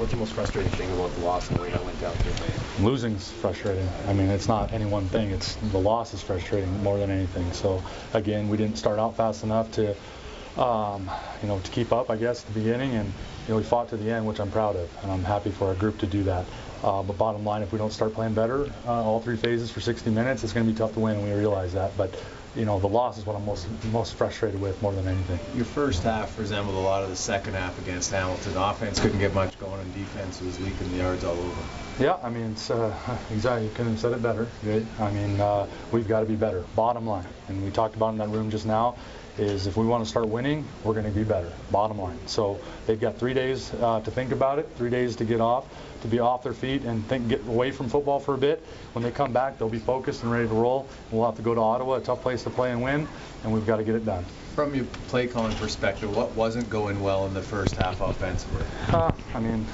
what's the most frustrating thing about the loss and the way that went down? Too? Losing's frustrating. I mean, it's not any one thing. It's the loss is frustrating more than anything. So again, we didn't start out fast enough to, um, you know, to keep up. I guess at the beginning, and know, we fought to the end, which I'm proud of, and I'm happy for our group to do that. Uh, but bottom line, if we don't start playing better uh, all three phases for 60 minutes, it's going to be tough to win, and we realize that. But you know, the loss is what I'm most most frustrated with more than anything. Your first half resembled a lot of the second half against Hamilton. Offense couldn't get much going, and defense was leaking the yards all over. Yeah, I mean, it's uh, exactly. You couldn't have said it better. Good. I mean, uh, we've got to be better. Bottom line, and we talked about in that room just now, is if we want to start winning, we're going to be better. Bottom line. So they've got three days uh, to think about it, three days to get off, to be off their feet and think, get away from football for a bit. When they come back, they'll be focused and ready to roll. We'll have to go to Ottawa, a tough place to play and win, and we've got to get it done. From your play calling perspective, what wasn't going well in the first half offensively? Uh, I mean,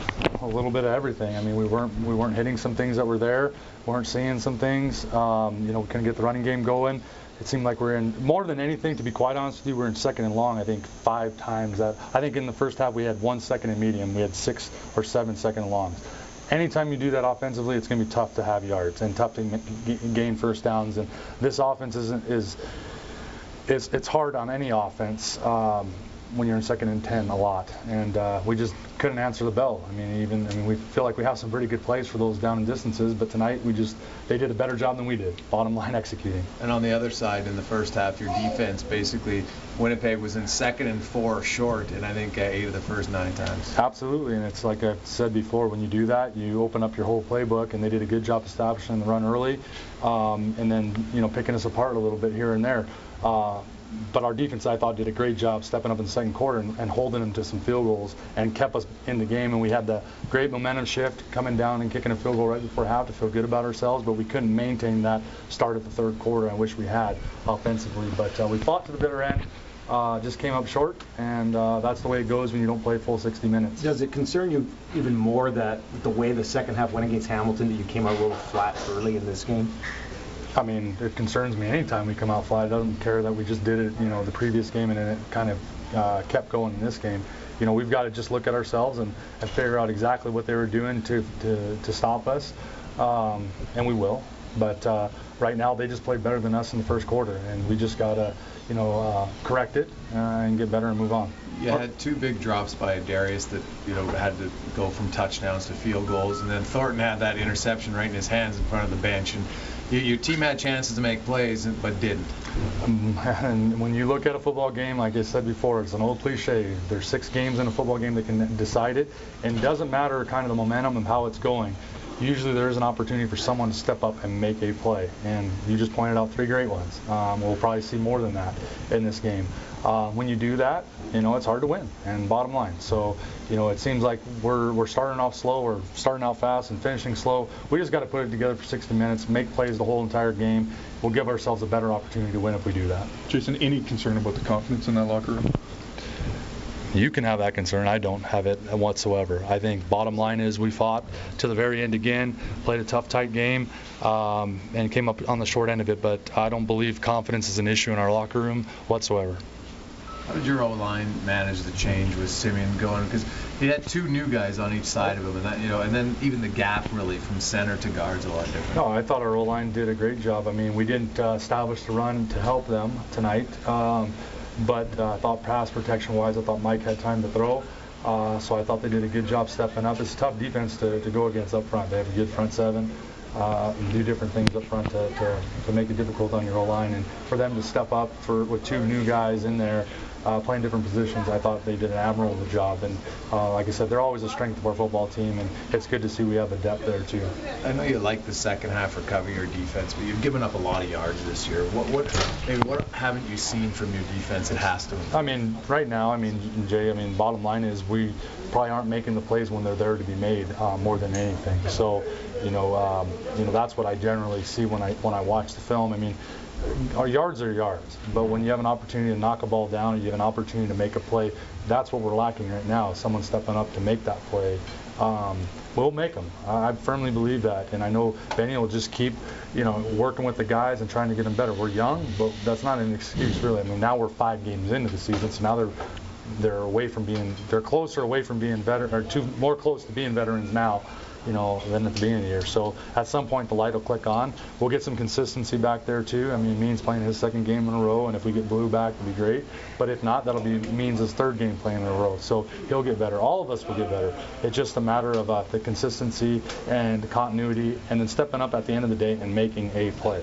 a little bit of everything. I mean, we weren't we weren't hitting some things that were there, weren't seeing some things. Um, you know, we couldn't get the running game going it seemed like we're in more than anything. To be quite honest with you, we're in second and long. I think five times that. I think in the first half we had one second and medium. We had six or seven second and longs. Anytime you do that offensively, it's going to be tough to have yards and tough to gain first downs. And this offense isn't is it's it's hard on any offense. Um, when you're in second and 10 a lot. And uh, we just couldn't answer the bell. I mean, even I mean, we feel like we have some pretty good plays for those down and distances, but tonight we just they did a better job than we did. Bottom line, executing. And on the other side, in the first half, your defense basically Winnipeg was in second and four short, and I think uh, eight of the first nine times. Absolutely, and it's like I've said before, when you do that, you open up your whole playbook, and they did a good job establishing the run early, um, and then you know picking us apart a little bit here and there. Uh, but our defense, I thought, did a great job stepping up in the second quarter and, and, holding them to some field goals and kept us in the game. And we had the great momentum shift coming down and kicking a field goal right before half to feel good about ourselves. But we couldn't maintain that start at the third quarter. I wish we had offensively. But uh, we fought to the bitter end. Uh, just came up short, and uh, that's the way it goes when you don't play full 60 minutes. Does it concern you even more that the way the second half went against Hamilton, that you came out a little flat early in this game? I mean, it concerns me anytime we come out flat. It doesn't care that we just did it, you know, the previous game and it kind of uh, kept going in this game. You know, we've got to just look at ourselves and, and figure out exactly what they were doing to, to, to stop us, um, and we will. But uh, right now, they just played better than us in the first quarter, and we just got to, you know, uh, correct it uh, and get better and move on. You had two big drops by Darius that you know had to go from touchdowns to field goals, and then Thornton had that interception right in his hands in front of the bench, and your, your team had chances to make plays, but didn't. Um, and when you look at a football game, like I said before, it's an old cliche. There's six games in a football game that can decide it, and it doesn't matter kind of the momentum and how it's going. Usually there is an opportunity for someone to step up and make a play, and you just pointed out three great ones. Um, we'll probably see more than that in this game. Uh, when you do that, you know, it's hard to win. And bottom line, so you know, it seems like we're we're starting off slow, we're starting out fast and finishing slow. We just got to put it together for 60 minutes, make plays the whole entire game. We'll give ourselves a better opportunity to win if we do that. Jason, any concern about the confidence in that locker room? you can have that concern. I don't have it whatsoever. I think bottom line is we fought to the very end again, played a tough, tight game, um, and came up on the short end of it. But I don't believe confidence is an issue in our locker room whatsoever. How did your O line manage the change with Simeon going? Because he had two new guys on each side of him, and that you know, and then even the gap really from center to guards a lot different. No, I thought our O line did a great job. I mean, we didn't uh, establish the run to help them tonight, um, but uh, I thought pass protection wise, I thought Mike had time to throw. Uh, so I thought they did a good job stepping up. It's a tough defense to, to go against up front. They have a good front seven uh, do different things up front to, to, to make it difficult on your O line. And for them to step up for with two new guys in there uh, playing different positions, I thought they did an admirable job. And uh, like I said, they're always a strength of our football team, and it's good to see we have the depth there too. I know you like the second half recovery your defense, but you've given up a lot of yards this year. What what maybe what haven't you seen from your defense It has to? I mean, right now, I mean, Jay, I mean, bottom line is we probably aren't making the plays when they're there to be made uh, more than anything. So, you know, um, you know that's what I generally see when I when I watch the film. I mean, our yards are yards, but when you have an opportunity to knock a ball down or you have an opportunity to make a play, that's what we're lacking right now. Someone stepping up to make that play. Um, we'll make them. I, I firmly believe that, and I know Benny will just keep, you know, working with the guys and trying to get them better. We're young, but that's not an excuse really. I mean, now we're five games into the season, so now they're they're away from being, they're closer away from being veteran, or two, more close to being veterans now, you know, than at the beginning of the year. So at some point, the light will click on. We'll get some consistency back there too. I mean, Means playing his second game in a row, and if we get Blue back, it'll be great. But if not, that'll be Means' third game playing in a row. So he'll get better. All of us will get better. It's just a matter of uh, the consistency and continuity, and then stepping up at the end of the day and making a play.